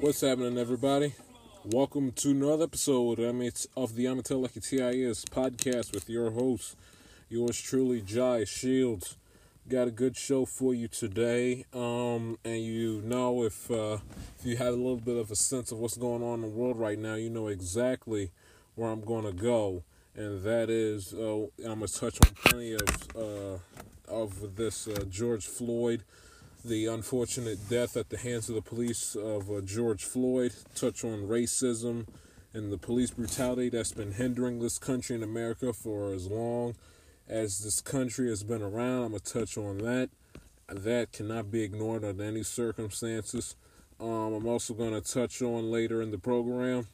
What's happening, everybody? Welcome to another episode I of the Lucky TIS podcast with your host, yours truly, Jai Shields. Got a good show for you today, um, and you know if uh, if you had a little bit of a sense of what's going on in the world right now, you know exactly where I'm going to go, and that is uh, I'm gonna touch on plenty of uh, of this uh, George Floyd the unfortunate death at the hands of the police of uh, George Floyd, touch on racism and the police brutality that's been hindering this country in America for as long as this country has been around. I'm going to touch on that. That cannot be ignored under any circumstances. Um, I'm also going to touch on later in the program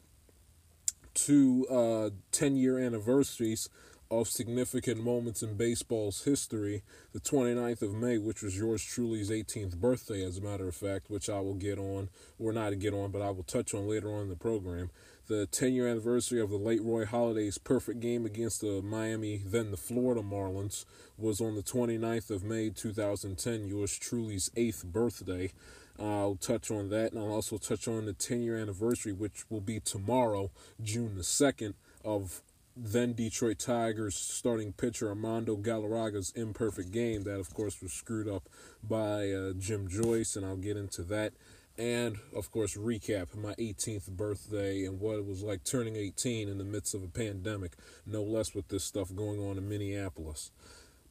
two uh, 10 year anniversaries of significant moments in baseball's history. The 29th of May, which was yours truly's 18th birthday, as a matter of fact, which I will get on, or not get on, but I will touch on later on in the program. The 10 year anniversary of the late Roy Halladay's perfect game against the Miami, then the Florida Marlins, was on the 29th of May 2010, yours truly's 8th birthday. I'll touch on that, and I'll also touch on the 10 year anniversary, which will be tomorrow, June the 2nd, of then Detroit Tigers starting pitcher Armando Galarraga's imperfect game that of course was screwed up by uh, Jim Joyce and I'll get into that. And of course recap my 18th birthday and what it was like turning 18 in the midst of a pandemic. No less with this stuff going on in Minneapolis.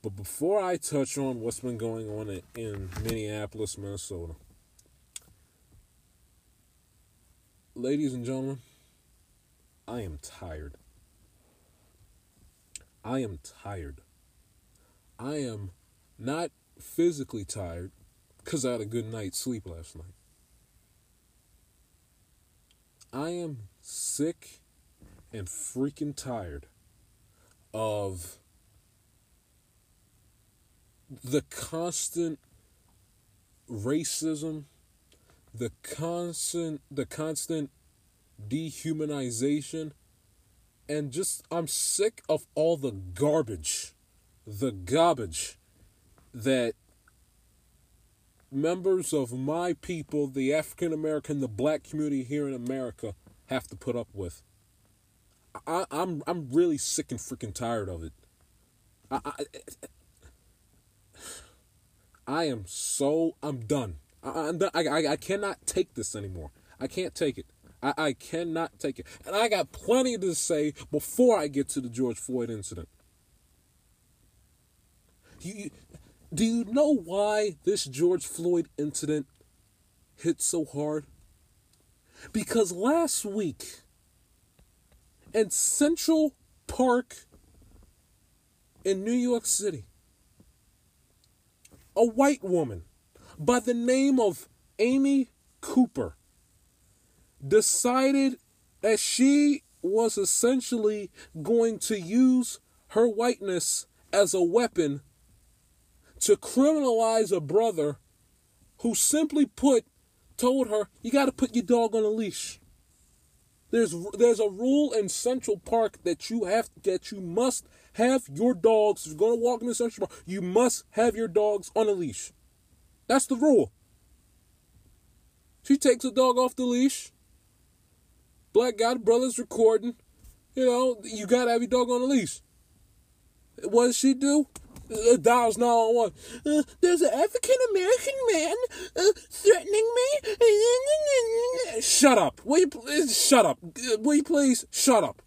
But before I touch on what's been going on in, in Minneapolis Minnesota ladies and gentlemen I am tired I am tired. I am not physically tired because I had a good night's sleep last night. I am sick and freaking tired of the constant racism, the constant the constant dehumanization and just I'm sick of all the garbage, the garbage that members of my people, the African American, the black community here in America, have to put up with. I, I'm I'm really sick and freaking tired of it. I, I, I am so I'm done. I, I'm done. I, I I cannot take this anymore. I can't take it. I, I cannot take it. And I got plenty to say before I get to the George Floyd incident. You, do you know why this George Floyd incident hit so hard? Because last week in Central Park in New York City, a white woman by the name of Amy Cooper decided that she was essentially going to use her whiteness as a weapon to criminalize a brother who simply put told her you got to put your dog on a leash. There's there's a rule in Central Park that you have that you must have your dogs if you're going to walk in the Central Park you must have your dogs on a leash. That's the rule. She takes the dog off the leash Black God Brothers recording. You know, you gotta have your dog on a leash. What does she do? Uh, dials 911. Uh, there's an African American man uh, threatening me. Shut up. Will you please shut up? Uh, will you please shut up?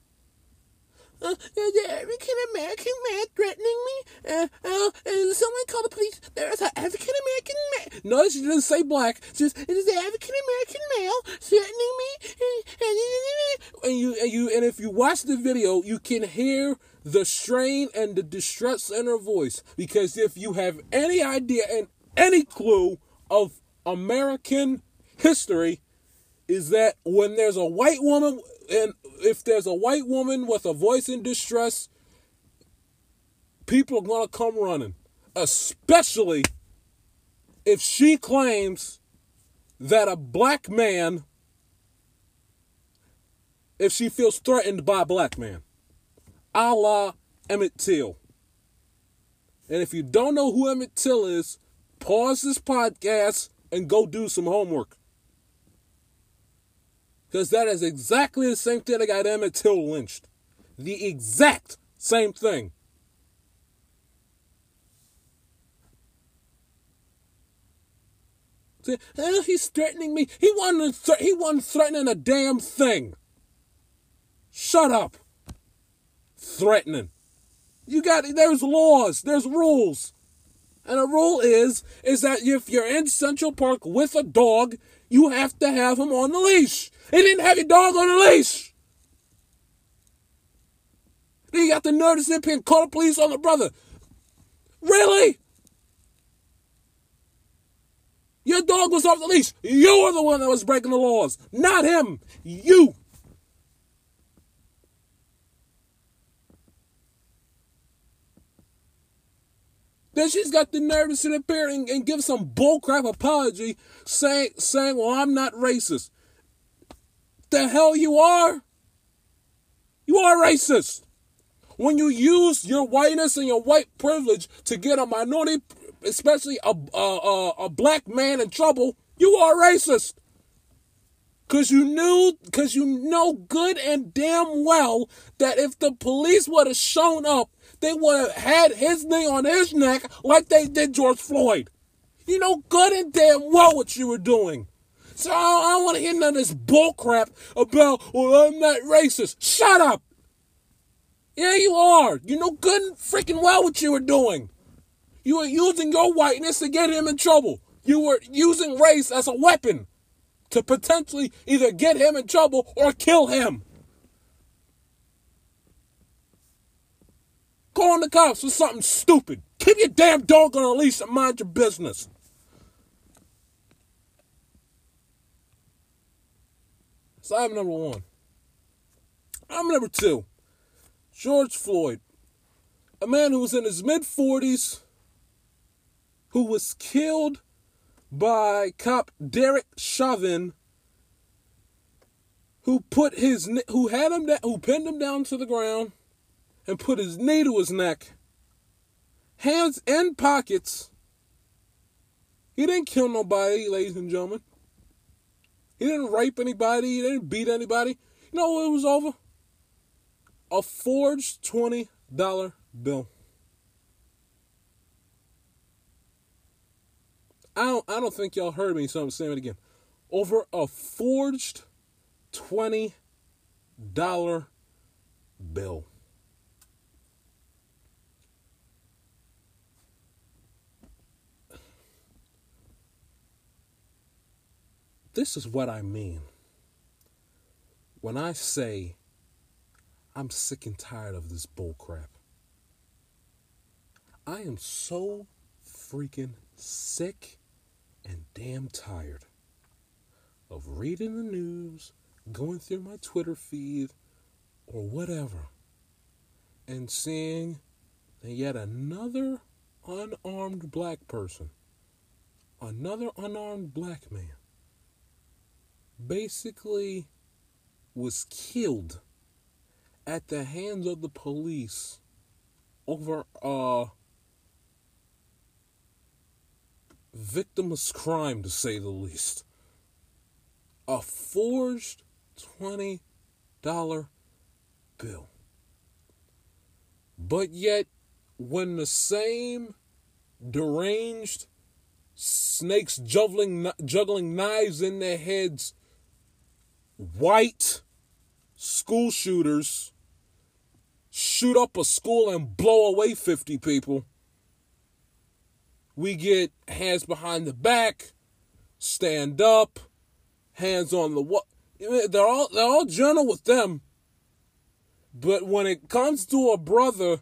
Uh, there's an African American man threatening me. Uh, uh, someone called the police. There's an African American man. No, she didn't say black. Just, it is an African American male threatening me. And you, and you, and if you watch the video, you can hear the strain and the distress in her voice. Because if you have any idea and any clue of American history, is that when there's a white woman and if there's a white woman with a voice in distress, people are going to come running, especially if she claims that a black man, if she feels threatened by a black man, a la Emmett Till. And if you don't know who Emmett Till is, pause this podcast and go do some homework. Because that is exactly the same thing that got Emmett Till lynched. The exact same thing. Oh, he's threatening me. He wasn't, th- he wasn't threatening a damn thing. Shut up. Threatening. You got there's laws, there's rules. And a rule is is that if you're in Central Park with a dog, you have to have him on the leash. He didn't have your dog on a leash. Then you got the nerve to sit here and call the police on the brother. Really? Your dog was off the leash. You were the one that was breaking the laws, not him. You. Then she's got the nerve to sit up here and, and give some bullcrap apology saying, saying, well, I'm not racist. The hell you are? You are racist. When you use your whiteness and your white privilege to get a minority, especially a, a, a, a black man in trouble, you are racist. Cause you knew, cause you know good and damn well that if the police would have shown up they would have had his knee on his neck like they did George Floyd. You know good and damn well what you were doing. So I don't want to hear none of this bullcrap about, well, I'm not racist. Shut up. Yeah, you are. You know good and freaking well what you were doing. You were using your whiteness to get him in trouble. You were using race as a weapon to potentially either get him in trouble or kill him. Calling the cops for something stupid. Keep your damn dog on a leash and mind your business. So I'm number one. I'm number two. George Floyd, a man who was in his mid 40s, who was killed by cop Derek Chauvin, who put his who had him who pinned him down to the ground and put his knee to his neck, hands in pockets. He didn't kill nobody, ladies and gentlemen. He didn't rape anybody. He didn't beat anybody. You know what it was over? A forged $20 bill. I don't, I don't think y'all heard me, so I'm saying it again. Over a forged $20 bill. This is what I mean when I say I'm sick and tired of this bullcrap. I am so freaking sick and damn tired of reading the news, going through my Twitter feed, or whatever, and seeing yet another unarmed black person, another unarmed black man, basically was killed at the hands of the police over a victimless crime, to say the least. A forged $20 bill. But yet, when the same deranged snakes juggling, juggling knives in their heads white school shooters shoot up a school and blow away 50 people. We get hands behind the back, stand up, hands on the what. They're all they're all gentle with them. But when it comes to a brother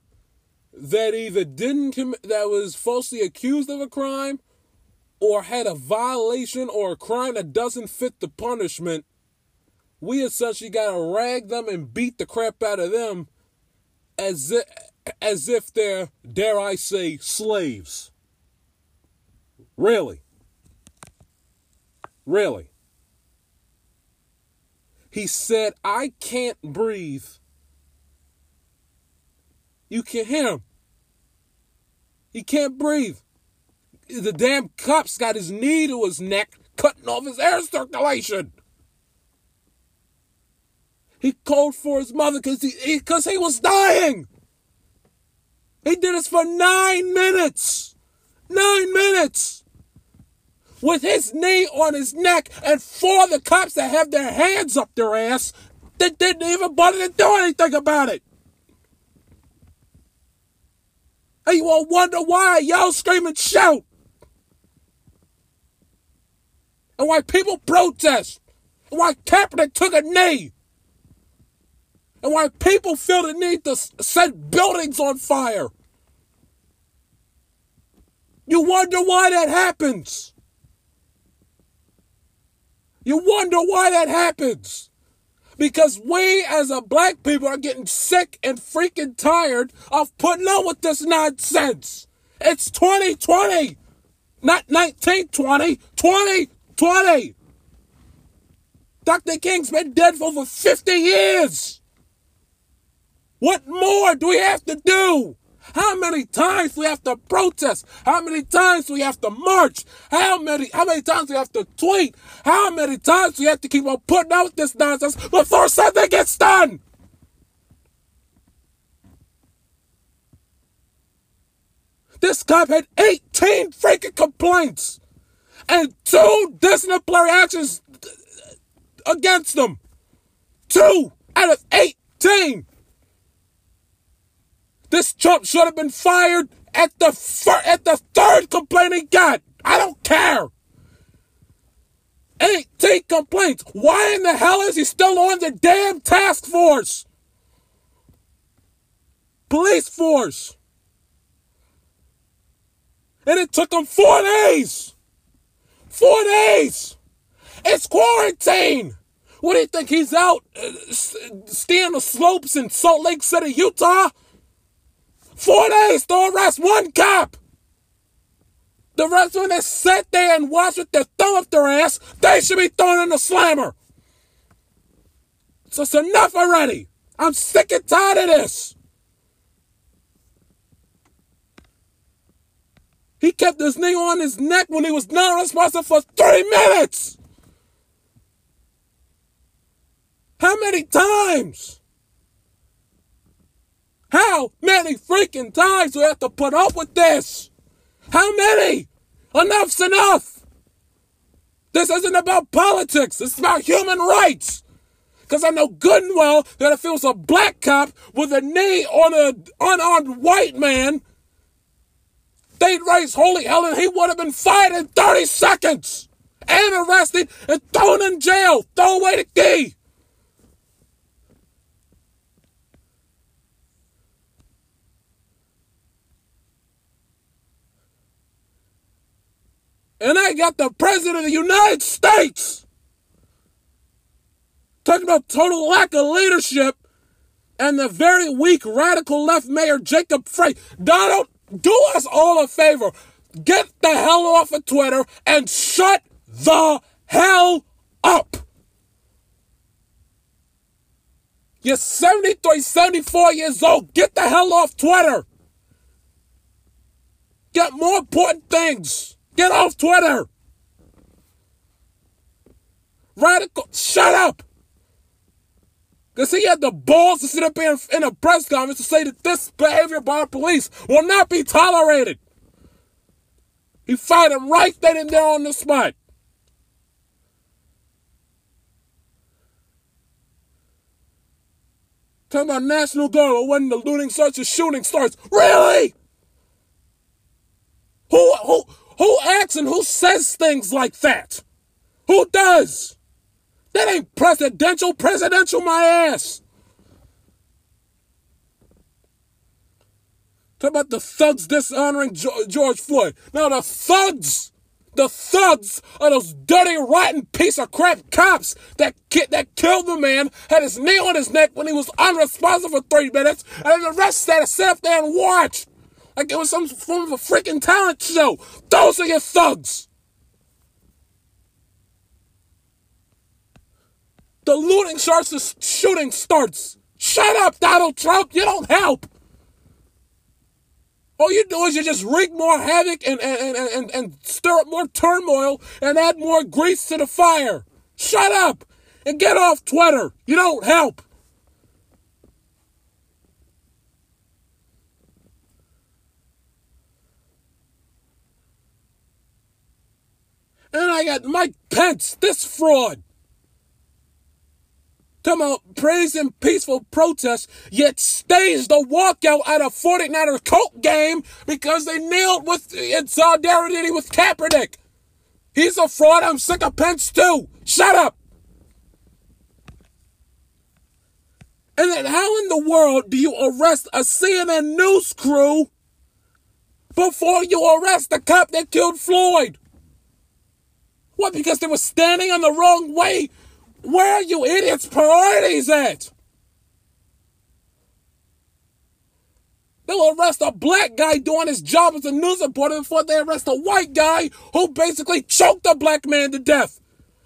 that either didn't commit, that was falsely accused of a crime, or had a violation or a crime that doesn't fit the punishment, we essentially got to rag them and beat the crap out of them as if, as if they're, dare I say, slaves. Really? Really? He said, I can't breathe. You can hear him. He can't breathe. The damn cop's got his knee to his neck, cutting off his air circulation. He called for his mother because he because he, he was dying. He did this for nine minutes. Nine minutes. With his knee on his neck and four of the cops that have their hands up their ass that didn't even bother to do anything about it. And you all wonder why I yell, scream, and shout. And why people protest. And why Kaepernick took a knee. And why people feel the need to set buildings on fire. You wonder why that happens. You wonder why that happens. Because we as a black people are getting sick and freaking tired of putting up with this nonsense. It's 2020, not 1920, 2020. Dr. King's been dead for over 50 years. What more do we have to do? How many times do we have to protest? How many times do we have to march? How many how many times do we have to tweet? How many times do we have to keep on putting out this nonsense before something gets done? This cop had 18 freaking complaints and two disciplinary actions against them. Two out of 18. This Trump should have been fired at the fir- at the third complaint he got. I don't care. 18 complaints. Why in the hell is he still on the damn task force? Police force. And it took him four days. Four days. It's quarantine. What do you think? He's out uh, skiing the slopes in Salt Lake City, Utah? Four days to arrest one cop. The rest of them that sat there and watched with their thumb up their ass, they should be thrown in the slammer. So it's enough already. I'm sick and tired of this. He kept his knee on his neck when he was not responsible for three minutes. How many times? How many freaking times do we have to put up with this? How many? Enough's enough. This isn't about politics. This is about human rights. Because I know good and well that if it was a black cop with a knee on an unarmed white man, they'd raise holy hell and he would have been fired in 30 seconds and arrested and thrown in jail. Throw away the key. And I got the President of the United States talking about total lack of leadership and the very weak radical left mayor Jacob Frey. Donald, do us all a favor. Get the hell off of Twitter and shut the hell up. You're 73, 74 years old. Get the hell off Twitter. Get more important things. Get off Twitter. Radical, shut up. Because he had the balls to sit up in, in a press conference to say that this behavior by the police will not be tolerated. He fired him right then and there on the spot. Talking about National Guard when the looting starts, the shooting starts. Really? Who, who, who acts and who says things like that? Who does? That ain't presidential, presidential my ass. Talk about the thugs dishonoring George Floyd. Now the thugs, the thugs are those dirty, rotten piece of crap cops that ki- that killed the man, had his knee on his neck when he was unresponsive for three minutes, and the rest sat, sat there and watched. Like it was some form of a freaking talent show. Those are your thugs. The looting starts, the shooting starts. Shut up, Donald Trump. You don't help. All you do is you just wreak more havoc and, and, and, and, and stir up more turmoil and add more grease to the fire. Shut up and get off Twitter. You don't help. And I got Mike Pence, this fraud. Talking about praising peaceful protests, yet staged a walkout at a 49er Colt game because they nailed with in solidarity with Kaepernick. He's a fraud. I'm sick of Pence too. Shut up. And then how in the world do you arrest a CNN news crew before you arrest the cop that killed Floyd? What, because they were standing on the wrong way? Where are you idiots' priorities at? They'll arrest a black guy doing his job as a news reporter before they arrest a white guy who basically choked a black man to death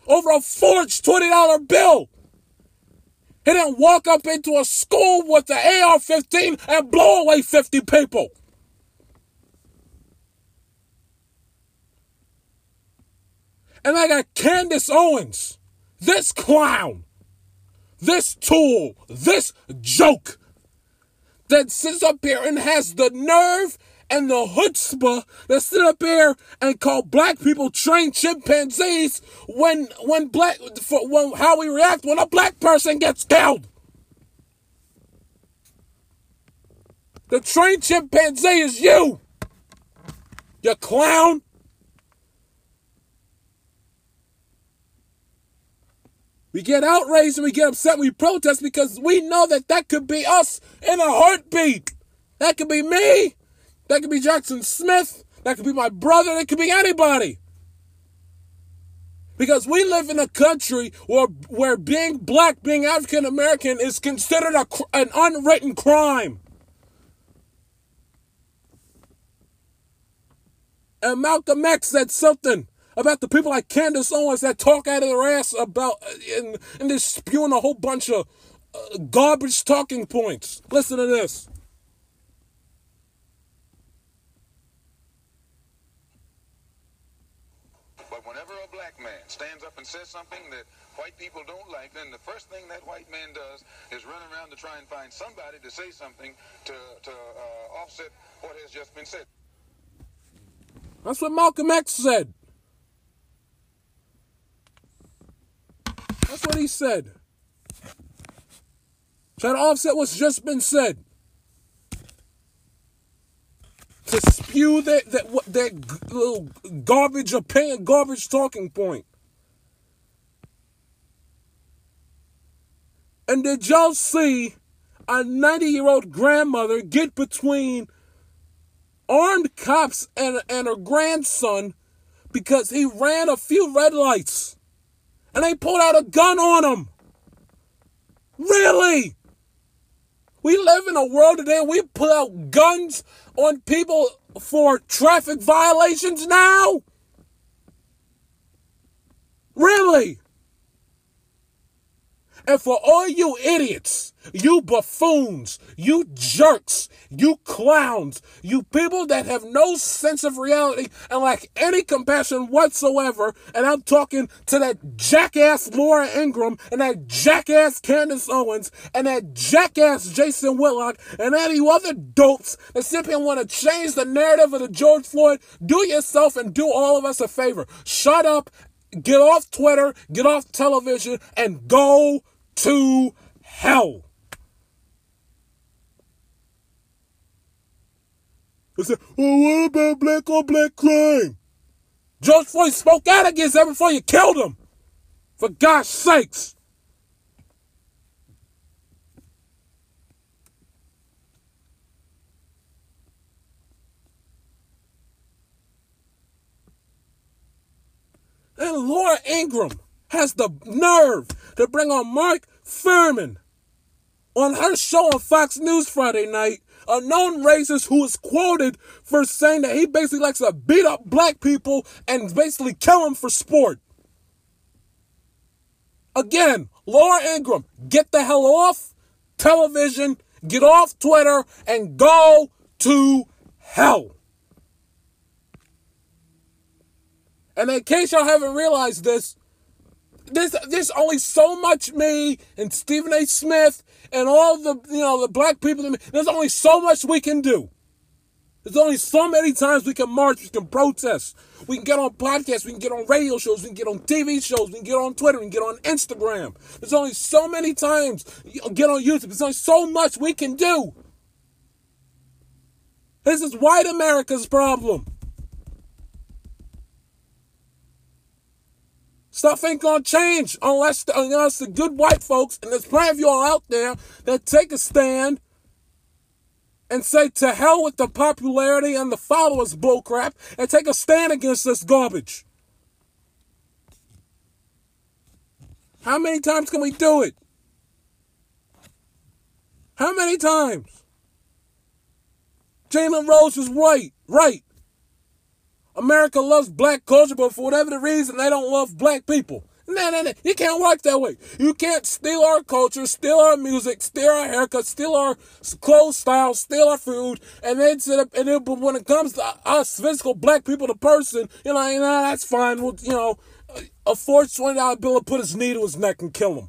over a forged $20 bill. He didn't walk up into a school with the AR 15 and blow away 50 people. And I got Candace Owens, this clown, this tool, this joke that sits up here and has the nerve and the chutzpah that sit up here and call black people trained chimpanzees when when black for when, how we react when a black person gets killed. The trained chimpanzee is you. You clown. We get outraged and we get upset and we protest because we know that that could be us in a heartbeat. That could be me. That could be Jackson Smith. That could be my brother. That could be anybody. Because we live in a country where, where being black, being African American is considered a, an unwritten crime. And Malcolm X said something about the people like Candace Owens that talk out of their ass about and, and they're spewing a whole bunch of uh, garbage talking points. Listen to this. But whenever a black man stands up and says something that white people don't like, then the first thing that white man does is run around to try and find somebody to say something to, to uh, offset what has just been said. That's what Malcolm X said. That's what he said. Try to offset what's just been said. To spew that that that little garbage opinion, garbage talking point. And did y'all see a 90 year old grandmother get between armed cops and, and her grandson because he ran a few red lights and they pulled out a gun on him? Really? We live in a world today we pull out guns on people for traffic violations now? Really? And for all you idiots, you buffoons, you jerks, you clowns, you people that have no sense of reality and lack any compassion whatsoever, and I'm talking to that jackass Laura Ingraham and that jackass Candace Owens and that jackass Jason Whitlock and any other dopes that simply want to change the narrative of the George Floyd, do yourself and do all of us a favor. Shut up, get off Twitter, get off television, and go to hell. They said, well, what about black on black crime? George Floyd spoke out against that before you killed him. For God's sakes. And Laura Ingraham has the nerve to bring on Mark Fuhrman on her show on Fox News Friday night, a known racist who is quoted for saying that he basically likes to beat up black people and basically kill them for sport. Again, Laura Ingraham, get the hell off television, get off Twitter, and go to hell. And in case y'all haven't realized this, there's there's only so much me and Stephen A. Smith and all the you know the black people. There's only so much we can do. There's only so many times we can march, we can protest. We can get on podcasts, we can get on radio shows, we can get on TV shows, we can get on Twitter, we can get on Instagram. There's only so many times get on YouTube. There's only so much we can do. This is white America's problem. Stuff ain't gonna change unless the, unless the good white folks, and there's plenty of y'all out there that take a stand and say to hell with the popularity and the followers bullcrap and take a stand against this garbage. How many times can we do it? How many times? Jalen Rose was right, right. America loves black culture, but for whatever the reason, they don't love black people. No, no, no. You can't work that way. You can't steal our culture, steal our music, steal our haircut, steal our clothes style, steal our food, and then sit up. And then, but when it comes to us physical black people, the person, you know, you know that's fine. Well, you know, a four twenty dollar bill will put his knee to his neck and kill him.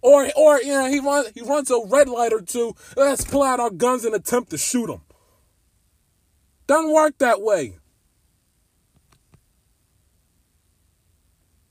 Or, or you know, he runs he runs a red light or two. Let's pull out our guns and attempt to shoot him. Doesn't work that way.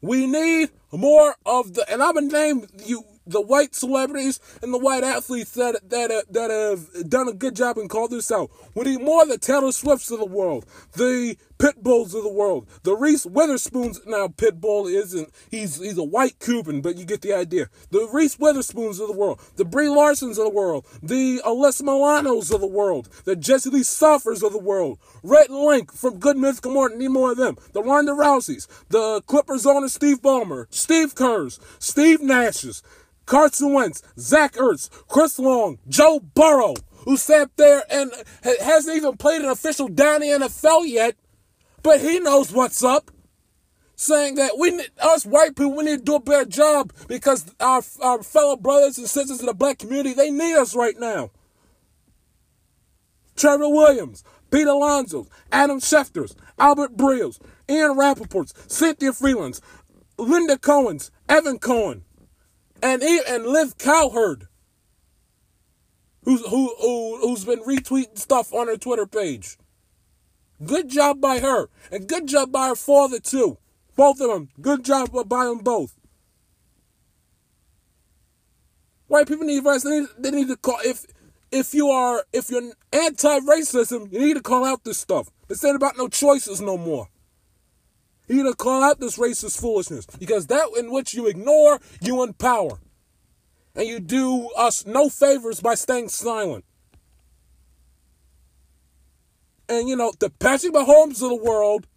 We need more of the, and been named you the white celebrities and the white athletes that that uh, that have done a good job and called this out. We need more of the Taylor Swifts of the world, the pit bulls of the world. The Reese Witherspoons now pit bull isn't he's he's a white Cuban, but you get the idea. The Reese Witherspoons of the world, the Brie Larsons of the world, the Alyssa Milanos of the world, the Jesse Lee Soffers of the world, and Link from Good Mythical Morning, need more of them. The Ronda Rouseys, the Clippers owner Steve Ballmer, Steve Kerrs, Steve Nashes, Carson Wentz, Zach Ertz, Chris Long, Joe Burrow, who sat there and hasn't even played an official down in the NFL yet, but he knows what's up. Saying that we us white people, we need to do a better job because our, our fellow brothers and sisters in the black community, they need us right now. Trevor Williams, Pete Alonso, Adam Schefters, Albert Breers, Ian Rapoport's, Cynthia Frelunds, Linda Cohn's, Evan Cohen, and and Liv Cowherd, who's who, who who's been retweeting stuff on her Twitter page. Good job by her, and good job by her father too. Both of them. Good job by them both. White people need rights. They need, they need to call if if you are if you're anti-racism, you need to call out this stuff. This ain't about no choices no more. You to call out this racist foolishness because that in which you ignore, you empower. And you do us no favors by staying silent. And you know, the Patrick Mahomes of the world,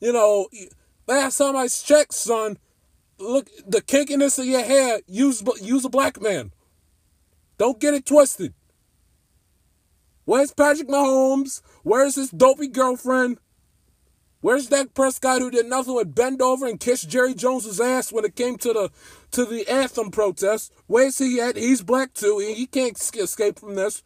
you know, last time I checked, son, look, the kinkiness of your hair, use, use a black man. Don't get it twisted. Where's Patrick Mahomes? Where's his dopey girlfriend? Where's Dak Prescott who did nothing but bend over and kiss Jerry Jones's ass when it came to the to the anthem protest? Where's he at? He's black too. He can't escape from this.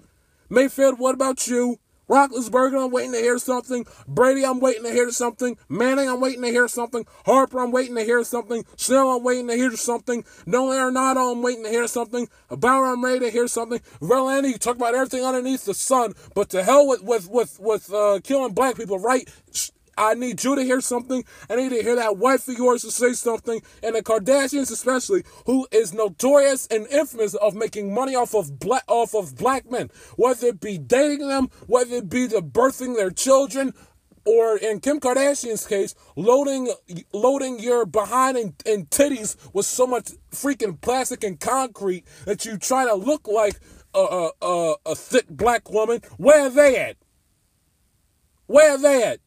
Mayfield, what about you? Roethlisberger, I'm waiting to hear something. Brady, I'm waiting to hear something. Manning, I'm waiting to hear something. Harper, I'm waiting to hear something. Snell, I'm waiting to hear something. Nolan Arenado, I'm waiting to hear something. Bauer, I'm ready to hear something. Verlander, you talk about everything underneath the sun, but to hell with with with with uh, killing black people, right? I need you to hear something. I need to hear that wife of yours to say something. And the Kardashians, especially, who is notorious and infamous of making money off of black off of black men, whether it be dating them, whether it be the birthing their children, or in Kim Kardashian's case, loading loading your behind and, and titties with so much freaking plastic and concrete that you try to look like a, a, a thick black woman. Where are they at? Where are they at?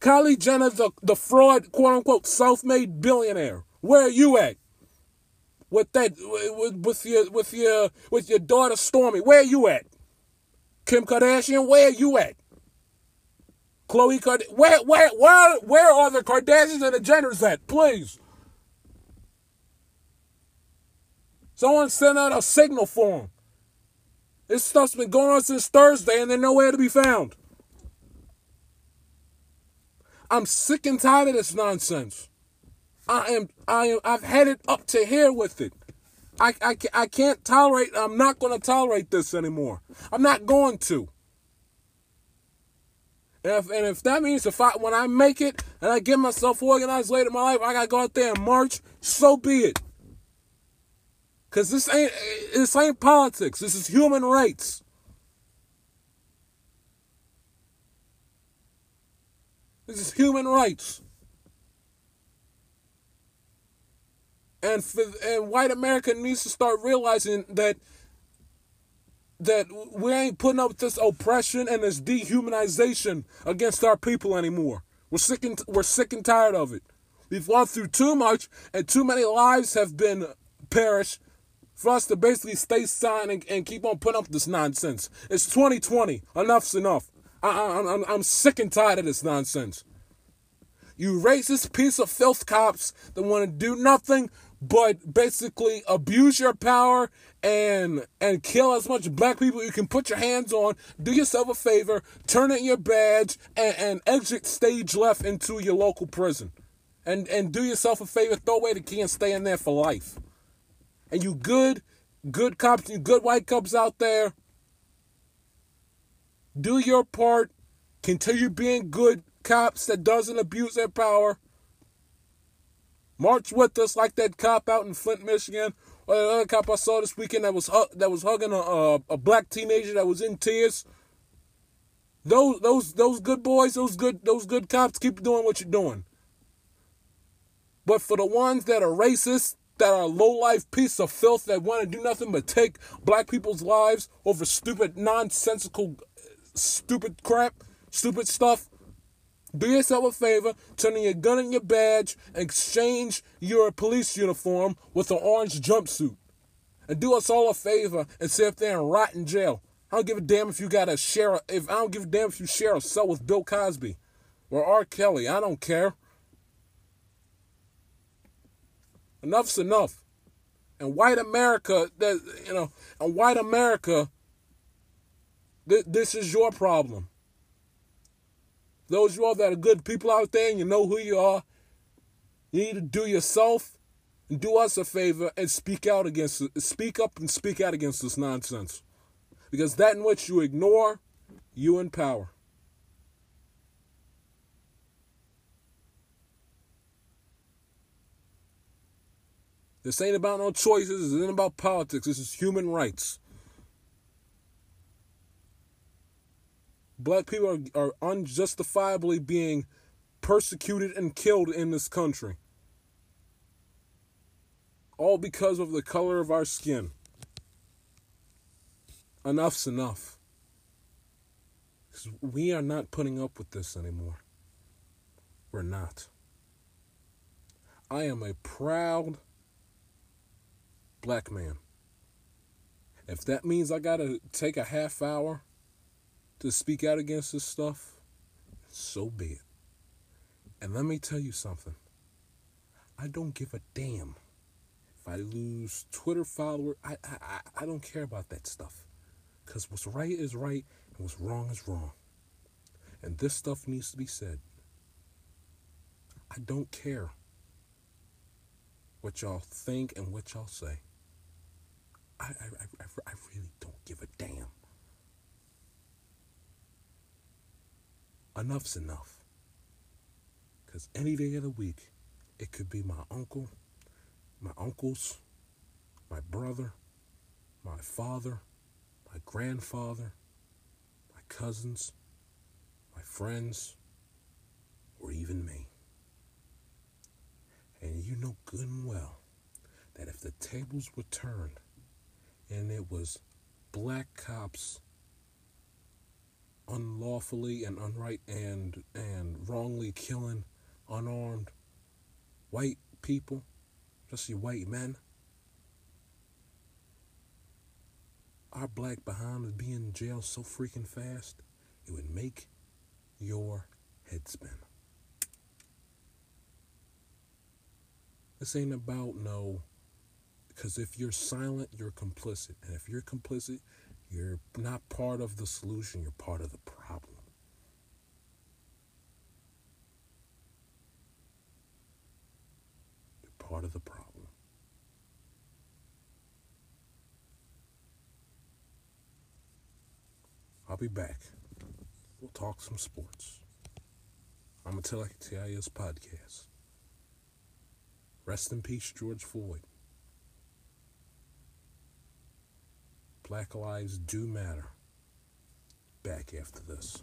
Kylie Jenner, the, the fraud, quote unquote, self made billionaire. Where are you at? With that, with, with your, with your, with your daughter Stormi, Where are you at? Kim Kardashian, where are you at? Khloe Kardashian, where, where, where, where are the Kardashians and the Jenners at? Please. Someone send out a signal for them. This stuff's been going on since Thursday and they're nowhere to be found. I'm sick and tired of this nonsense. I am, I am, I've had it up to here with it. I, I, I can't tolerate, I'm not going to tolerate this anymore. I'm not going to. And if, and if that means if I when I make it and I get myself organized later in my life, I gotta go out there and march. So be it. Cause this ain't this ain't politics. This is human rights. This is human rights. And for, and white America needs to start realizing that that we ain't putting up with this oppression and this dehumanization against our people anymore. We're sick and we're sick and tired of it. We've gone through too much, and too many lives have been perished for us to basically stay silent and, and keep on putting up this nonsense. It's 2020. Enough's enough. I, I, I'm, I'm sick and tired of this nonsense. You racist piece of filth cops that want to do nothing but basically abuse your power and and kill as much black people you can put your hands on. Do yourself a favor, turn in your badge, and, and exit stage left into your local prison. And and do yourself a favor, throw away the key and stay in there for life. And you good, good cops, you good white cops out there, do your part. Continue being good cops that doesn't abuse their power. March with us like that cop out in Flint, Michigan, or the other cop I saw this weekend that was that was hugging a, a, a black teenager that was in tears. Those those those good boys, those good those good cops, keep doing what you're doing. But for the ones that are racist, that are low life piece of filth that want to do nothing but take black people's lives over stupid, nonsensical, stupid crap, stupid stuff, do yourself a favor, turn in your gun and your badge, and exchange your police uniform with an orange jumpsuit. And do us all a favor and sit there and rot in jail. I don't give a damn if you got to share a, if I don't give a damn if you share a cell with Bill Cosby or R. Kelly. I don't care. Enough's enough. And white America, that you know, and white America, th- this is your problem. Those you all that are good people out there and you know who you are, you need to do yourself and do us a favor and speak out against. Speak up and speak out against this nonsense. Because that in which you ignore, you empower. This ain't about no choices. This ain't about politics. This is human rights. Black people are, are unjustifiably being persecuted and killed in this country. All because of the color of our skin. Enough's enough. We are not putting up with this anymore. We're not. I am a proud black man. If that means I gotta take a half hour to speak out against this stuff, so be it. And let me tell you something. I don't give a damn if I lose Twitter follower. I I I don't care about that stuff, cause what's right is right and what's wrong is wrong. And this stuff needs to be said. I don't care what y'all think and what y'all say. I, I, I, I really don't give a damn. Enough's enough. Because any day of the week, it could be my uncle, my uncles, my brother, my father, my grandfather, my cousins, my friends, or even me. And you know good and well that if the tables were turned and it was black cops unlawfully and unright and and wrongly killing unarmed white people, especially white men. Our black behind would be in jail so freaking fast, it would make your head spin. This ain't about no, because if you're silent, you're complicit. And if you're complicit, you're not part of the solution, you're part of the problem. You're part of the problem. I'll be back. We'll talk some sports. I'm a TIS podcast. Rest in peace, George Floyd. Black lives do matter. Back after this.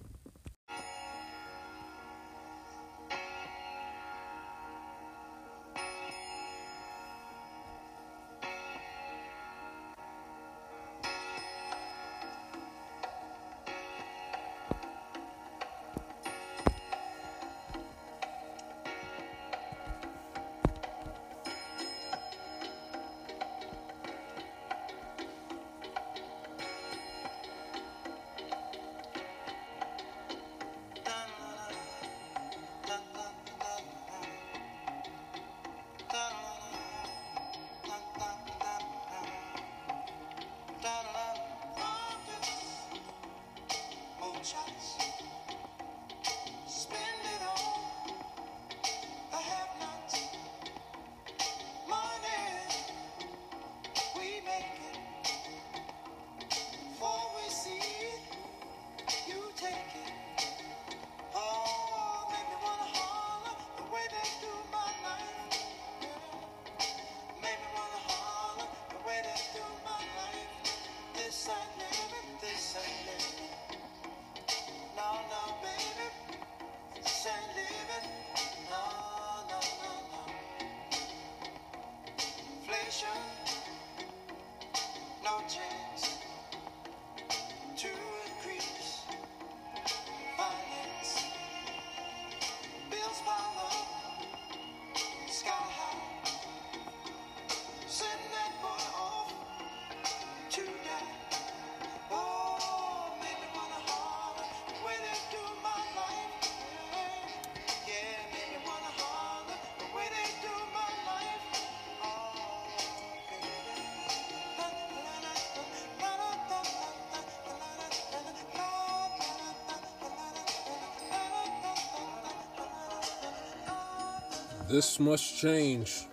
This must change,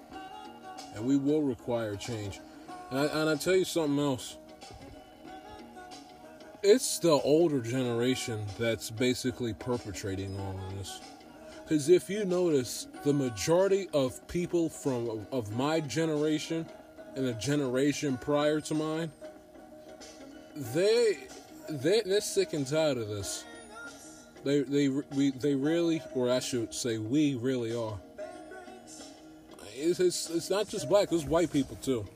and we will require change. And I, and I tell you something else. It's the older generation that's basically perpetrating all of this. Because if you notice, the majority of people from of my generation and the generation prior to mine, they they they're sick and tired of this. They they we they really, or I should say, we really are it's, it's, it's not just black, it's white people too.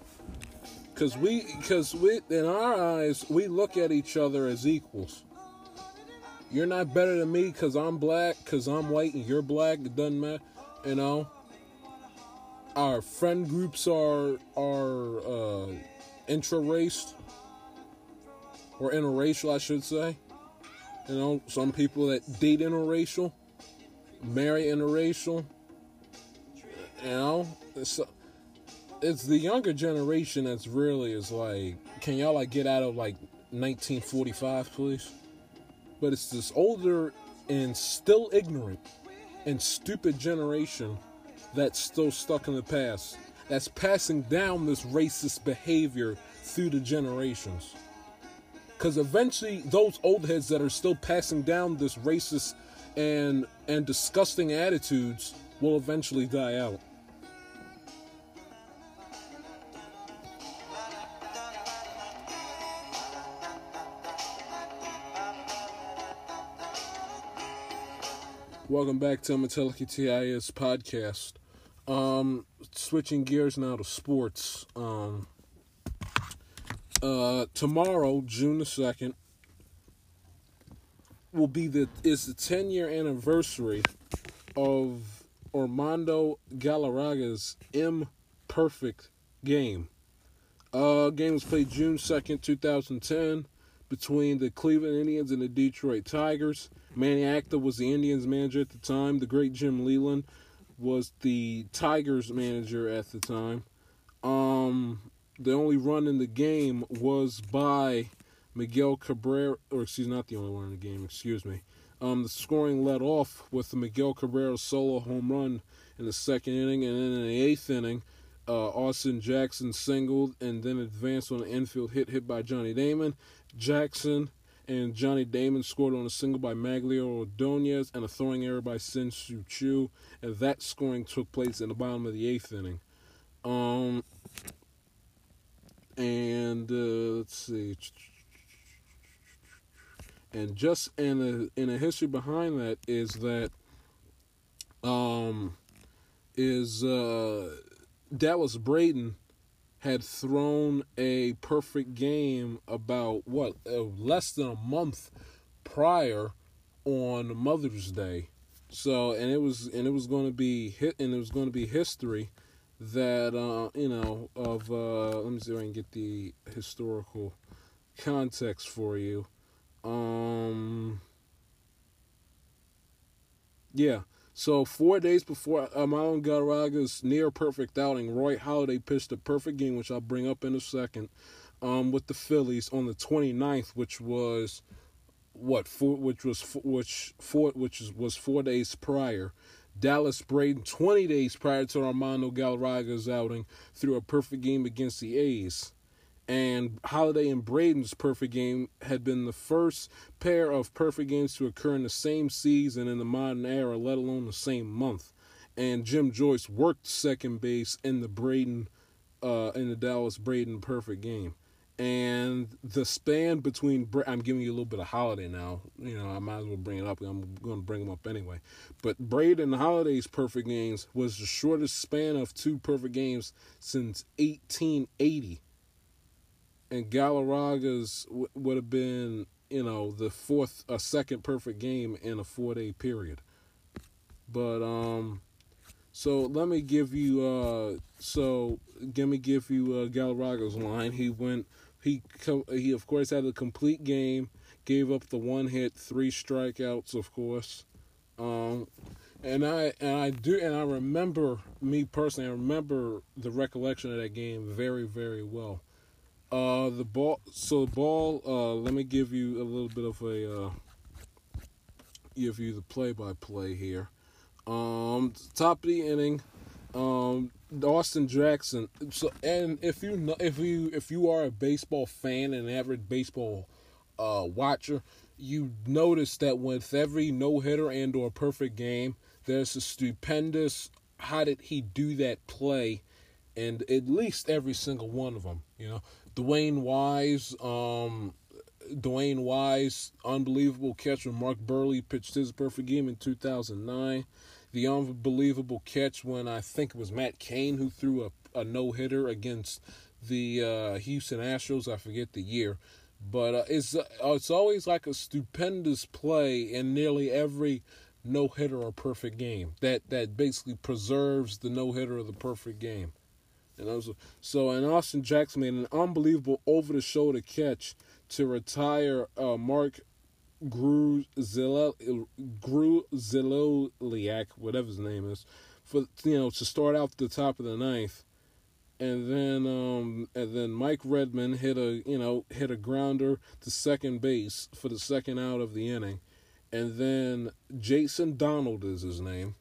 Cause we, cause we, in our eyes, we look at each other as equals. You're not better than me because I'm black, because I'm white and you're black. It doesn't matter, you know. Our friend groups are are uh, intra-raced or interracial, I should say. You know, some people that date interracial, marry interracial, you know, it's, it's the younger generation that's really is like, can y'all like get out of like 1945, please? But it's this older and still ignorant and stupid generation that's still stuck in the past. That's passing down this racist behavior through the generations. Because eventually, those old heads that are still passing down this racist and and disgusting attitudes will eventually die out. Welcome back to Metallica TIS podcast. Um, switching gears now to sports. Um, uh, tomorrow, June the second, will be the is the ten year anniversary of Armando Galarraga's imperfect game. Uh, game was played June second, two thousand ten, between the Cleveland Indians and the Detroit Tigers. Manny Acta was the Indians manager at the time. The great Jim Leyland was the Tigers manager at the time. Um, the only run in the game was by Miguel Cabrera, or excuse not the only one in the game, excuse me. Um, the scoring led off with Miguel Cabrera solo home run in the second inning, and then in the eighth inning, uh, Austin Jackson singled and then advanced on an infield hit hit by Johnny Damon. Jackson and Johnny Damon scored on a single by Magglio Ordonez and a throwing error by Shin-Soo Choo, and that scoring took place in the bottom of the eighth inning. Um, and uh, let's see, and just in a in a history behind that is that um is uh Dallas Braden had thrown a perfect game about what uh, less than a month prior on Mother's Day. So and it was and it was going to be hit and it was going to be history that uh, you know of uh, let me see if I can get the historical context for you. Um, yeah. So four days before Armando Galarraga's near perfect outing, Roy Halladay pitched a perfect game, which I'll bring up in a second, um, with the Phillies on the 29th, which was what four, which was which four, which was four days prior. Dallas Braden, 20 days prior to Armando Galarraga's outing, threw a perfect game against the A's and Halladay and Braden's perfect game had been the first pair of perfect games to occur in the same season in the modern era, let alone the same month. And Jim Joyce worked second base in the Braden, uh, in the Dallas Braden perfect game. And the span between I'm giving you a little bit of Halladay now. You know, I might as well bring it up. I'm going to bring them up anyway. But Braden and Halladay's perfect games was the shortest span of two perfect games since 1880 and Galarraga's w- would have been, you know, the fourth, a second perfect game in a four day period. But um, so let me give you uh, so let me give you uh, Galarraga's line. He went, he he of course had a complete game, gave up the one hit, three strikeouts, of course. Um, and I and I do and I remember me personally. I remember the recollection of that game very very well. Uh, the ball. So the ball. Uh, let me give you a little bit of a. Uh, give you the play-by-play here. Um, top of the inning. Um, Austin Jackson. So, and if you know, if you if you are a baseball fan, an average baseball uh, watcher, you notice that with every no hitter and or perfect game, there's a stupendous. How did he do that play? And at least every single one of them, you know, DeWayne Wise, um, DeWayne Wise, unbelievable catch when Mark Buehrle pitched his perfect game in 2009. The unbelievable catch when I think it was Matt Cain who threw a, a no hitter against the uh, Houston Astros. I forget the year, but uh, it's uh, it's always like a stupendous play in nearly every no hitter or perfect game that that basically preserves the no hitter of the perfect game. And was, so, and Austin Jackson made an unbelievable over the shoulder catch to retire uh, Mark Gruziloliak, whatever his name is, for you know to start out the top of the ninth, and then um and then Mike Redmond hit a you know hit a grounder to second base for the second out of the inning, and then Jason Donald is his name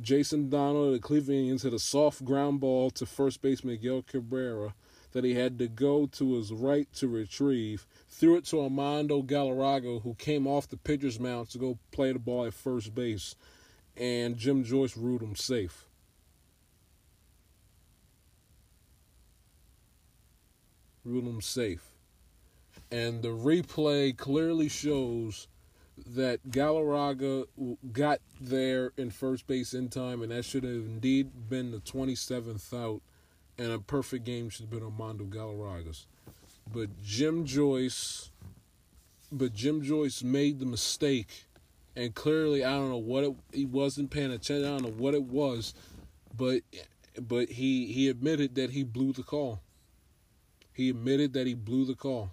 Jason Donald of the Cleveland Indians hit a soft ground ball to first base Miguel Cabrera that he had to go to his right to retrieve. Threw it to Armando Galarraga, who came off the pitcher's mound to go play the ball at first base, and Jim Joyce ruled him safe. Ruled him safe. And the replay clearly shows that Galarraga got there in first base in time, and that should have indeed been the 27th out, and a perfect game should have been Armando Galarraga's. But Jim Joyce, but Jim Joyce made the mistake, and clearly I don't know what it, he wasn't paying attention. I don't know what it was, but but he he admitted that he blew the call. He admitted that he blew the call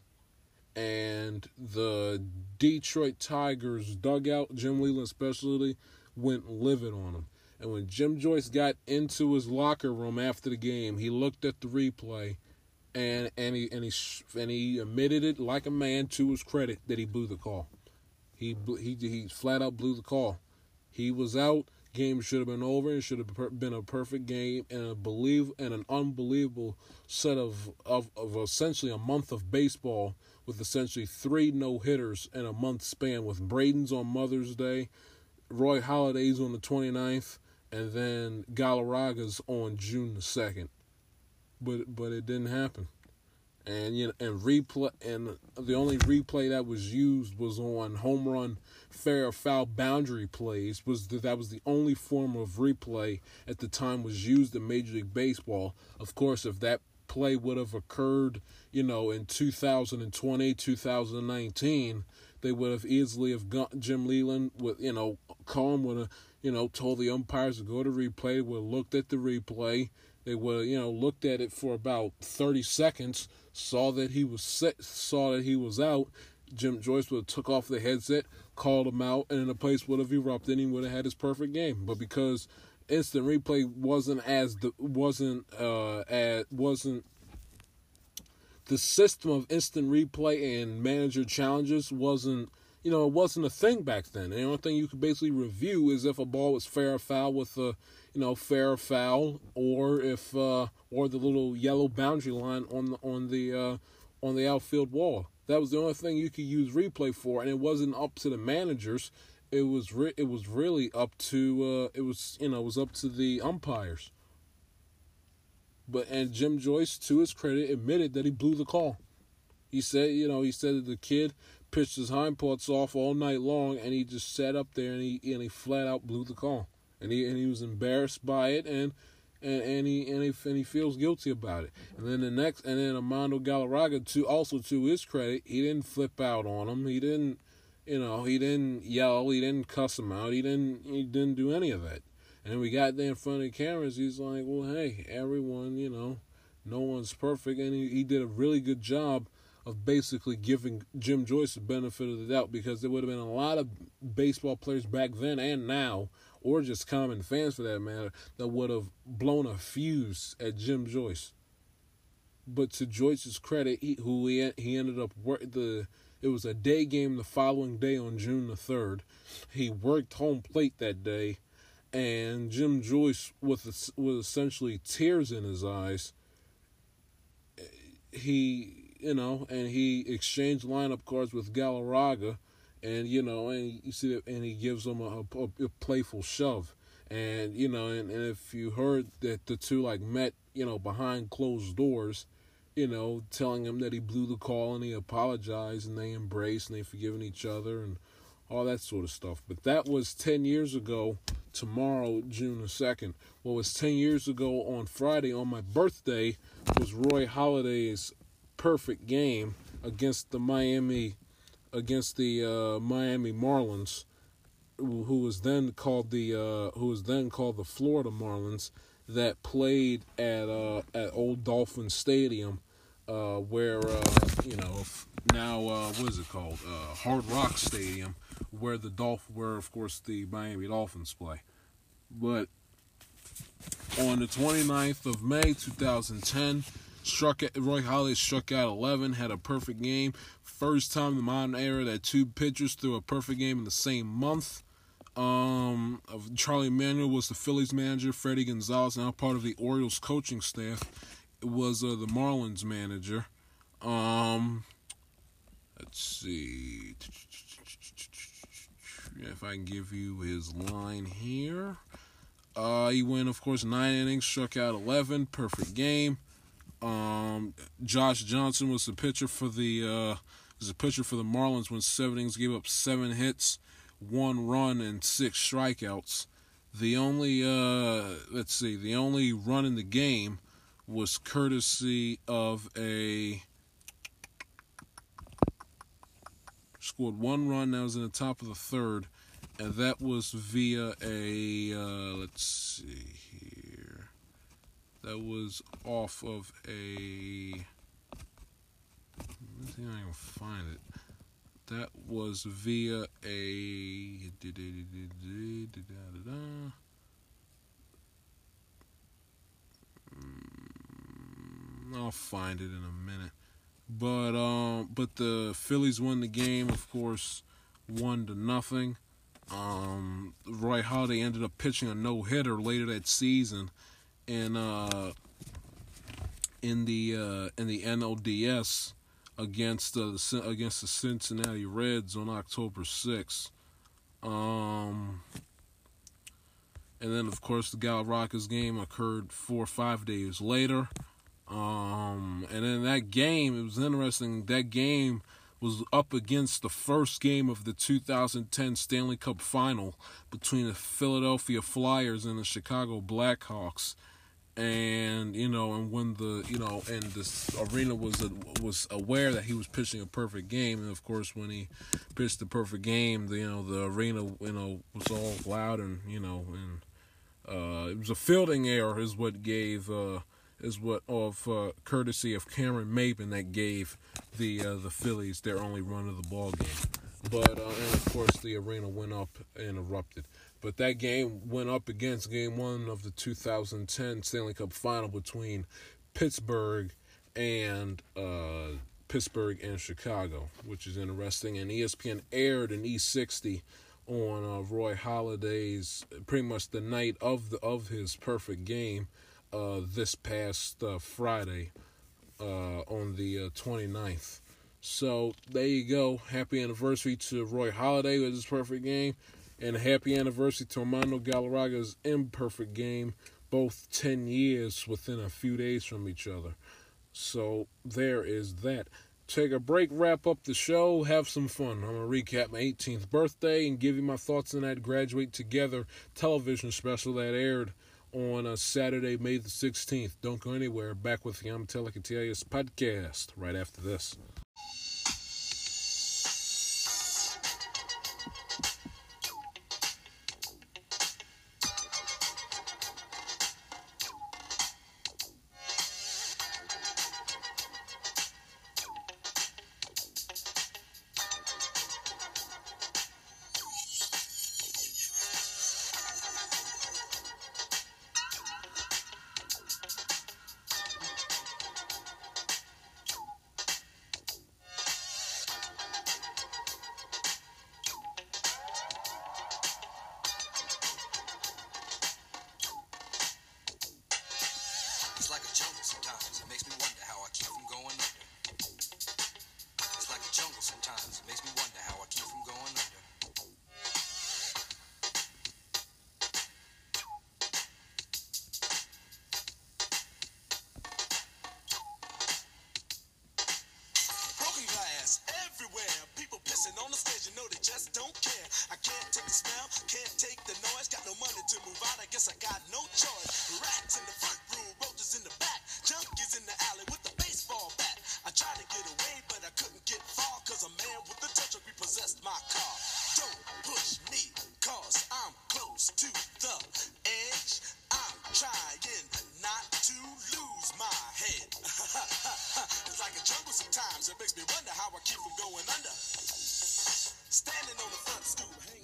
and the Detroit Tigers dugout, Jim Leyland specialty, went livid on him. And when Jim Joyce got into his locker room after the game, he looked at the replay, and and he and he and he admitted it like a man to his credit that he blew the call. He he he flat out blew the call. He was out. Game should have been over. It should have been a perfect game and a believe and an unbelievable set of, of of essentially a month of baseball with essentially three no hitters in a month span, with Braden's on Mother's Day, Roy Halladay's on the 29th, and then Galarraga's on June the 2nd. But but it didn't happen. And you know, and replay and the only replay that was used was on home run fair foul boundary plays was that that was the only form of replay at the time was used in Major League Baseball. Of course, if that play would have occurred, you know, in 2020, 2019, they would have easily have gone, Jim Leyland with, you know, Cohen would have, you know, told the umpires to go to replay, would have looked at the replay. They would you know, looked at it for about 30 seconds, saw that he was set, saw that he was out. Jim Joyce would have took off the headset, called him out, and the place would have erupted and he would have had his perfect game. But because instant replay wasn't as the wasn't uh as wasn't the system of instant replay and manager challenges wasn't you know it wasn't a thing back then. The only thing you could basically review is if a ball was fair or foul with a you know fair or foul, or if uh, or the little yellow boundary line on the on the uh, on the outfield wall. That was the only thing you could use replay for, and it wasn't up to the managers it was re- it was really up to uh, it was you know it was up to the umpires. But and Jim Joyce, to his credit, admitted that he blew the call. He said, you know, he said that the kid pitched his hind parts off all night long, and he just sat up there and he and he flat out blew the call, and he and he was embarrassed by it, and and, and he and he and he feels guilty about it. And then the next, and then Armando Galarraga, to also to his credit, he didn't flip out on him. He didn't you know, he didn't yell, he didn't cuss him out, he didn't he didn't do any of that. And we got there in front of the cameras, he's like, Well hey, everyone, you know, no one's perfect and he, he did a really good job of basically giving Jim Joyce the benefit of the doubt because there would have been a lot of baseball players back then and now, or just common fans for that matter, that would have blown a fuse at Jim Joyce. But to Joyce's credit, he, who he he ended up work the it was a day game the following day on June the 3rd. He worked home plate that day, and Jim Joyce, with, with essentially tears in his eyes, eh, he, you know, and he exchanged lineup cards with Galarraga, and, you know, and you see and he gives him a, a, a playful shove. And, you know, and, and if you heard that the two, like, met, you know, behind closed doors, you know, telling him that he blew the call and he apologized and they embraced and they forgiven each other and all that sort of stuff. But that was 10 years ago, tomorrow, June the 2nd. What was 10 years ago on Friday, on my birthday, was Roy Halladay's perfect game against the Miami, against the uh, Miami Marlins, who was then called the, uh, who was then called the Florida Marlins, that played at uh, at Old Dolphin Stadium uh, where uh, you know now uh, what is it called uh, Hard Rock Stadium, where the Dolph where of course the Miami Dolphins play. But on the 29th of May 2010, struck at, Roy Halladay struck out 11, had a perfect game. First time in the modern era that two pitchers threw a perfect game in the same month. Um, Charlie Manuel was the Phillies manager. Fredi Gonzalez, now part of the Orioles coaching staff, was uh, the Marlins manager. Um, let's see if I can give you his line here. Uh, he went, of course, nine innings, struck out eleven, perfect game. Um, Josh Johnson was the pitcher for the uh, was a pitcher for the Marlins. when seven innings, gave up seven hits, one run, and six strikeouts. The only uh, let's see, the only run in the game was courtesy of a scored one run that was in the top of the third and that was via a uh, let's see here. That was off of a let's see if I can find it. That was via a I'll find it in a minute. But um, but the Phillies won the game, of course, one to nothing. Um, Roy Halladay ended up pitching a no hitter later that season, and uh, in the uh, in the NLDS, against the against the Cincinnati Reds on October 6th. Um, and then, of course, the Galarraga's game occurred four or five days later. Um, and in that game, it was interesting. That game was up against the first game of the 2010 Stanley Cup Final between the Philadelphia Flyers and the Chicago Blackhawks. And you know, and when the you know, and this arena was was aware that he was pitching a perfect game, and of course, when he pitched the perfect game, the you know the arena you know was all loud and you know and uh, it was a fielding error is what gave uh, is what of uh, courtesy of Cameron Maybin that gave the uh, the Phillies their only run of the ball game. But uh, and of course the arena went up and erupted. But that game went up against Game One of the 2010 Stanley Cup Final between Pittsburgh and uh, Pittsburgh and Chicago, which is interesting. And ESPN aired an E60 on uh, Roy Halladay's pretty much the night of the of his perfect game uh, this past uh, Friday uh, on the 29th. Uh, so there you go. Happy anniversary to Roy Halladay with his perfect game, and happy anniversary to Armando Galarraga's imperfect game. Both 10 years within a few days from each other. So there is that. Take a break, wrap up the show, have some fun. I'm going to recap my 18th birthday and give you my thoughts on that Graduate Together television special that aired on a Saturday, May the 16th. Don't go anywhere. Back with the Amatelic podcast right after this.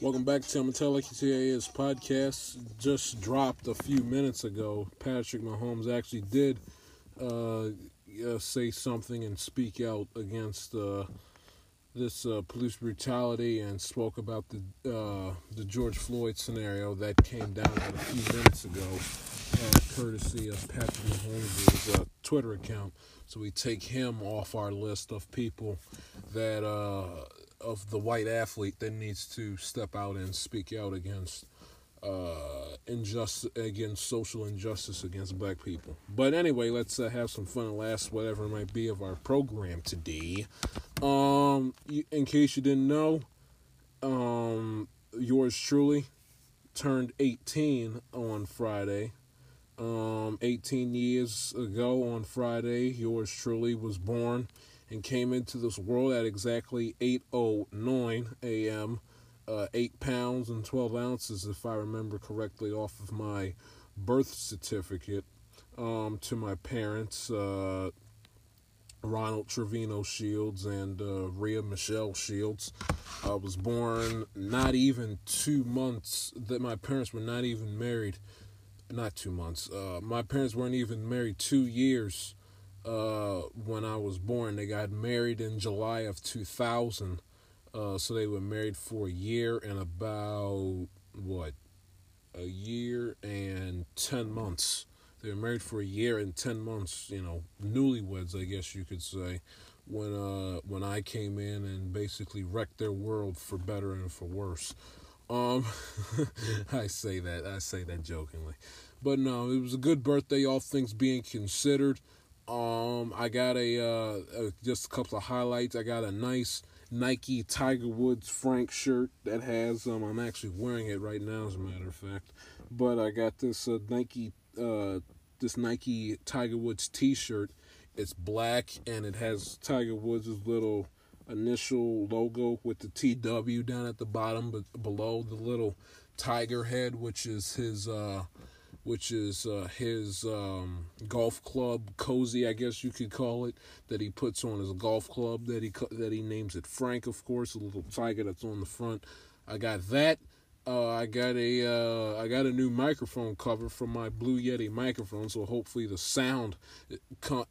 Welcome back to Amatelic TA's podcast. Just dropped a few minutes ago. Patrick Mahomes actually did uh, uh, say something and speak out against uh, this uh, police brutality and spoke about the uh, the George Floyd scenario that came down a few minutes ago, courtesy of Patrick Mahomes' Twitter account. So we take him off our list of people that of the white athlete that needs to step out and speak out against uh, injustice, against social injustice against black people. But anyway, let's uh, have some fun and last whatever it might be of our program today. Um, in case you didn't know, um, yours truly turned 18 on Friday. Um, 18 years ago on Friday, yours truly was born and came into this world at exactly 8:09 a.m. Uh, eight pounds and 12 ounces, if I remember correctly, off of my birth certificate um, to my parents, uh, Ronald Trevino Shields and uh, Rhea Michelle Shields. I was born not even two months that my parents were not even married. Not two months. Uh, my parents weren't even married two years uh, when I was born. They got married in July of 2000. Uh, so they were married for a year and about, what, a year and 10 months. They were married for a year and 10 months, you know, newlyweds, I guess you could say. when uh when I came in and basically wrecked their world for better and for worse. Um, I say that I say that jokingly, but no, it was a good birthday. All things being considered, um, I got a uh, uh just a couple of highlights. I got a nice Nike Tiger Woods Frank shirt that has um I'm actually wearing it right now as a matter of fact, but I got this uh, Nike uh this Nike Tiger Woods T-shirt. It's black and it has Tiger Woods' little initial logo with the TW down at the bottom, but below the little tiger head, which is his, uh, which is uh, his um, golf club cozy, I guess you could call it, that he puts on his golf club. That he that he names it Frank, of course, a little tiger that's on the front. I got that. Uh, I got a uh, I got a new microphone cover for my Blue Yeti microphone, so hopefully the sound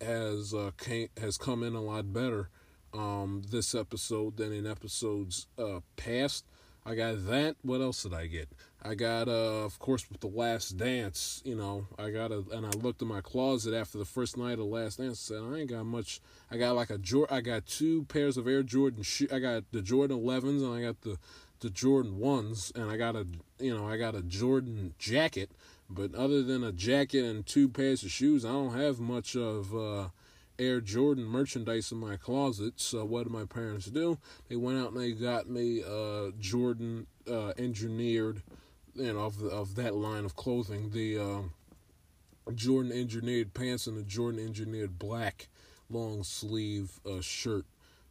has uh, came, has come in a lot better um, this episode than in episodes uh, past. I got that. What else did I get? I got, uh, of course, with the Last Dance. You know, I got a, and I looked in my closet after the first night of The Last Dance. And I ain't got much. I got like a Jordan. I got two pairs of Air Jordan shoe. I got the Jordan 11s and I got the the Jordan ones, and I got a, you know, I got a Jordan jacket. But other than a jacket and two pairs of shoes, I don't have much of. Uh, Air Jordan merchandise in my closet. So what did my parents do? They went out and they got me uh, Jordan uh, engineered, you know, of of that line of clothing, the uh, Jordan engineered pants and the Jordan engineered black long sleeve uh, shirt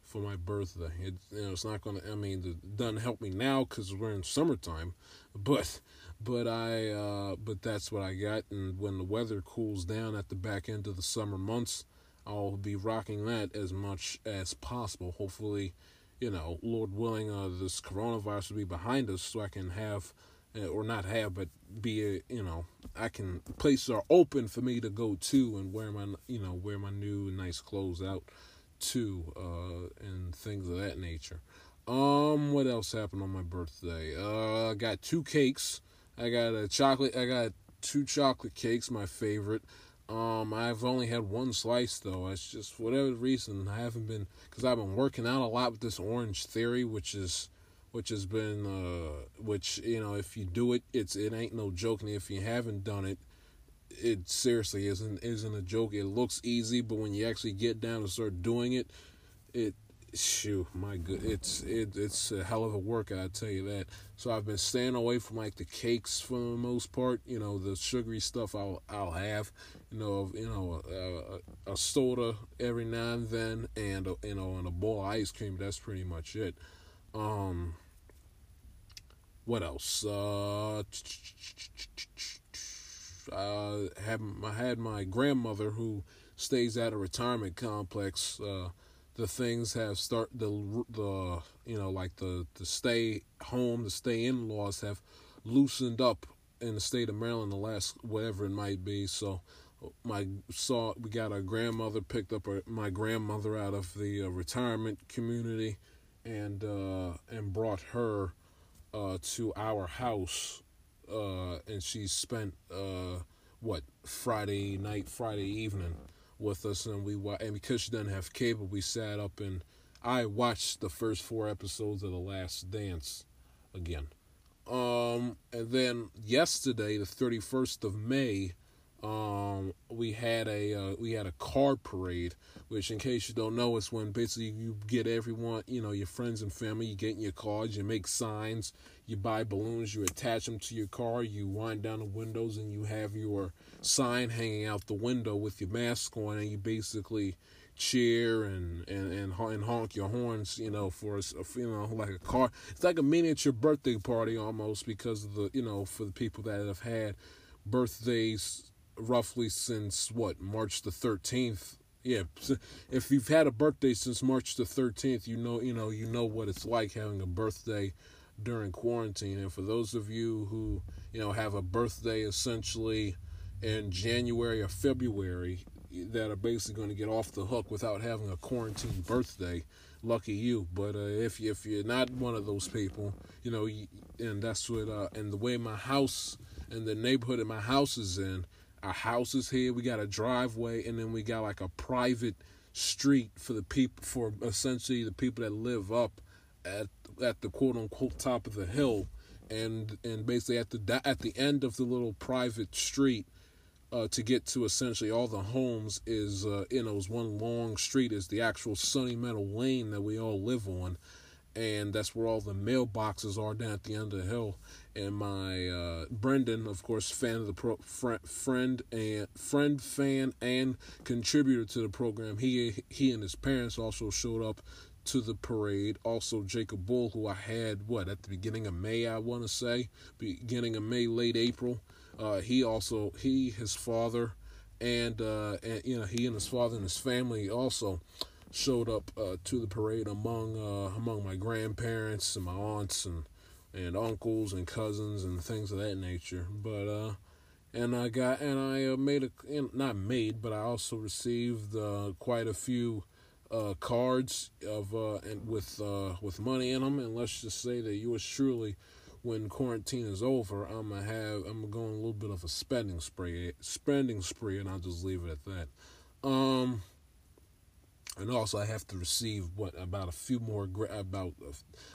for my birthday. It you know it's not gonna. I mean, it doesn't help me now because we're in summertime, but but I uh, but that's what I got. And when the weather cools down at the back end of the summer months, I'll be rocking that as much as possible. Hopefully, you know, Lord willing, uh, this coronavirus will be behind us so I can have, or not have, but be, a, you know, I can, places are open for me to go to and wear my, you know, wear my new nice clothes out to, uh, and things of that nature. Um, what else happened on my birthday? Uh, I got two cakes. I got a chocolate, I got two chocolate cakes, my favorite. Um, I've only had one slice though. It's just whatever reason I haven't been because I've been working out a lot with this Orange Theory, which is which has been uh, which you know if you do it, it's it ain't no joke, and if you haven't done it, it seriously isn't isn't a joke. It looks easy, but when you actually get down and start doing it, it Shoo, my good, it's it, it's a hell of a workout. I tell you that. So I've been staying away from like the cakes for the most part. You know, the sugary stuff I'll I'll have. You know, you know, a, a, a soda every now and then, and a, you know, and a bowl of ice cream. That's pretty much it. Um, what else? Uh, I had I had my grandmother who stays at a retirement complex. Uh, the things have start the the you know like the the stay home the stay in laws have loosened up in the state of Maryland the last whatever it might be so my saw we got our grandmother picked up my grandmother out of the uh, retirement community and uh, and brought her uh, to our house uh, and she spent uh, what Friday night Friday evening with us, and we and because she doesn't have cable, we sat up and I watched the first four episodes of The Last Dance again. Um, and then yesterday, the thirty first of May, um, we had a uh, we had a car parade, which, in case you don't know, is when basically you get everyone, you know, your friends and family, you get in your cars, you make signs, you buy balloons, you attach them to your car, you wind down the windows, and you have your sign hanging out the window with your mask on, and you basically cheer and and and, and honk your horns, you know, for a, you know like a car. It's like a miniature birthday party almost because of the you know for the people that have had birthdays roughly since what March the thirteenth. Yeah, if you've had a birthday since March the thirteenth, you know you know you know what it's like having a birthday during quarantine. And for those of you who you know have a birthday essentially in January or February that are basically going to get off the hook without having a quarantine birthday. Lucky you. But uh, if if you're not one of those people, you know, and that's what uh, and the way my house and the neighborhood that my house is in, our house is here. We got a driveway, and then we got like a private street for the people for essentially the people that live up at at the quote unquote top of the hill and and basically at the at the end of the little private street uh, to get to essentially all the homes is uh, you know is one long street is the actual Sunny Meadow Lane that we all live on, and that's where all the mailboxes are down at the end of the hill. And my uh, Brendan, of course, fan of the pro, friend, friend and friend, fan, and contributor to the program. He he and his parents also showed up to the parade. Also, Jacob Bull, who I had what at the beginning of May, I want to say, beginning of May, late April. Uh, he also he his father and uh, and you know he and his father and his family also showed up uh, to the parade among uh, among my grandparents and my aunts and and uncles and cousins and things of that nature. But uh, and I got and I uh, made a not made, but I also received uh, quite a few uh, cards of uh, and with uh, with money in them. And let's just say that you yours truly, when quarantine is over, I'm gonna have I'm gonna go on a little bit of a spending spree, spending spree, and I'll just leave it at that. Um, and also I have to receive what about a few more gra- about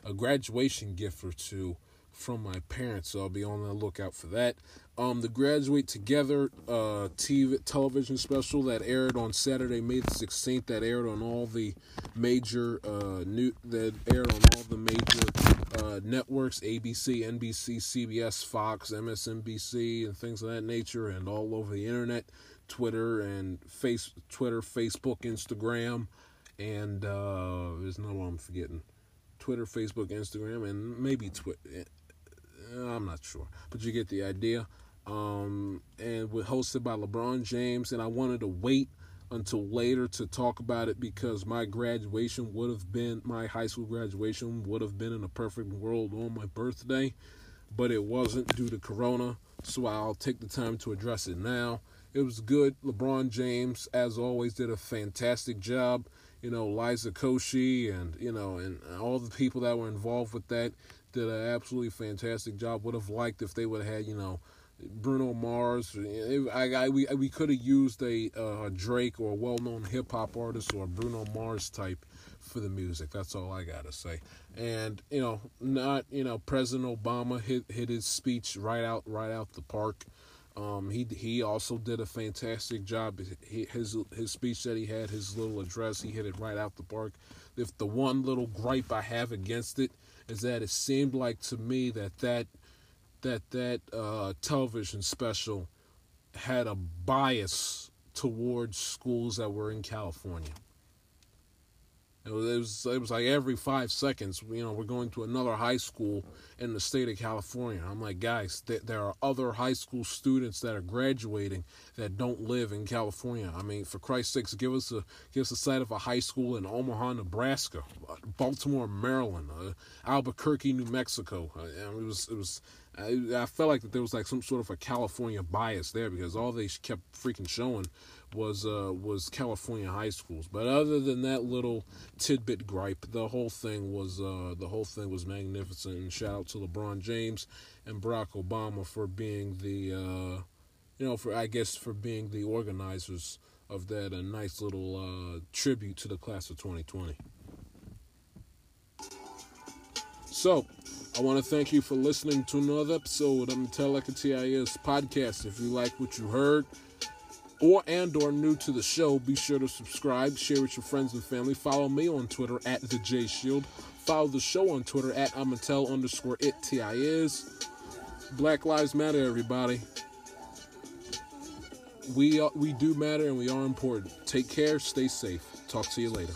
a, a, graduation gift or two from my parents, so I'll be on the lookout for that. Um, the Graduate Together uh, TV television special that aired on Saturday, May the sixteenth, that aired on all the major uh, new that aired on all the major uh, networks: ABC, NBC, CBS, Fox, MSNBC, and things of that nature, and all over the internet. Twitter and face Twitter, Facebook, Instagram, and uh, there's no one I'm forgetting. Twitter, Facebook, Instagram, and maybe Twitter. Eh, I'm not sure, but you get the idea. Um, and was hosted by LeBron James, and I wanted to wait until later to talk about it because my graduation would have been my high school graduation would have been in a perfect world on my birthday, but it wasn't due to Corona. So I'll take the time to address it now. It was good. LeBron James, as always, did a fantastic job. You know, Liza Koshy and, you know, and all the people that were involved with that did an absolutely fantastic job. Would have liked if they would have had, you know, Bruno Mars. I, I, we we could have used a, uh, Drake or a well-known hip hop artist or a Bruno Mars type for the music. That's all I gotta say. And you know, not you know, President Obama hit hit his speech right out right out the park. Um, he he also did a fantastic job. His his speech that he had, his little address, he hit it right out the park. If the one little gripe I have against it is that it seemed like to me that that that that uh, television special had a bias towards schools that were in California. It was, it was like every five seconds, you know, we're going to another high school in the state of California. I'm like, guys, th- there are other high school students that are graduating that don't live in California. I mean, for Christ's sakes, give us a give us a site of a high school in Omaha, Nebraska, Baltimore, Maryland, uh, Albuquerque, New Mexico. Uh, it was it was I, I felt like that there was like some sort of a California bias there because all they kept freaking showing was uh, was California high schools. But other than that little tidbit gripe, the whole thing was uh, the whole thing was magnificent. And shout out to LeBron James and Barack Obama for being the uh, you know for I guess for being the organizers of that a nice little uh, tribute to the class of 2020. So, I want to thank you for listening to another episode of Tell Like a TIS podcast. If you like what you heard, or and or new to the show, be sure to subscribe, share with your friends and family. Follow me on Twitter at the J Shield. Follow the show on Twitter at Amatel underscore it T I is. Black Lives Matter, everybody. We we do matter and we are important. Take care, stay safe. Talk to you later.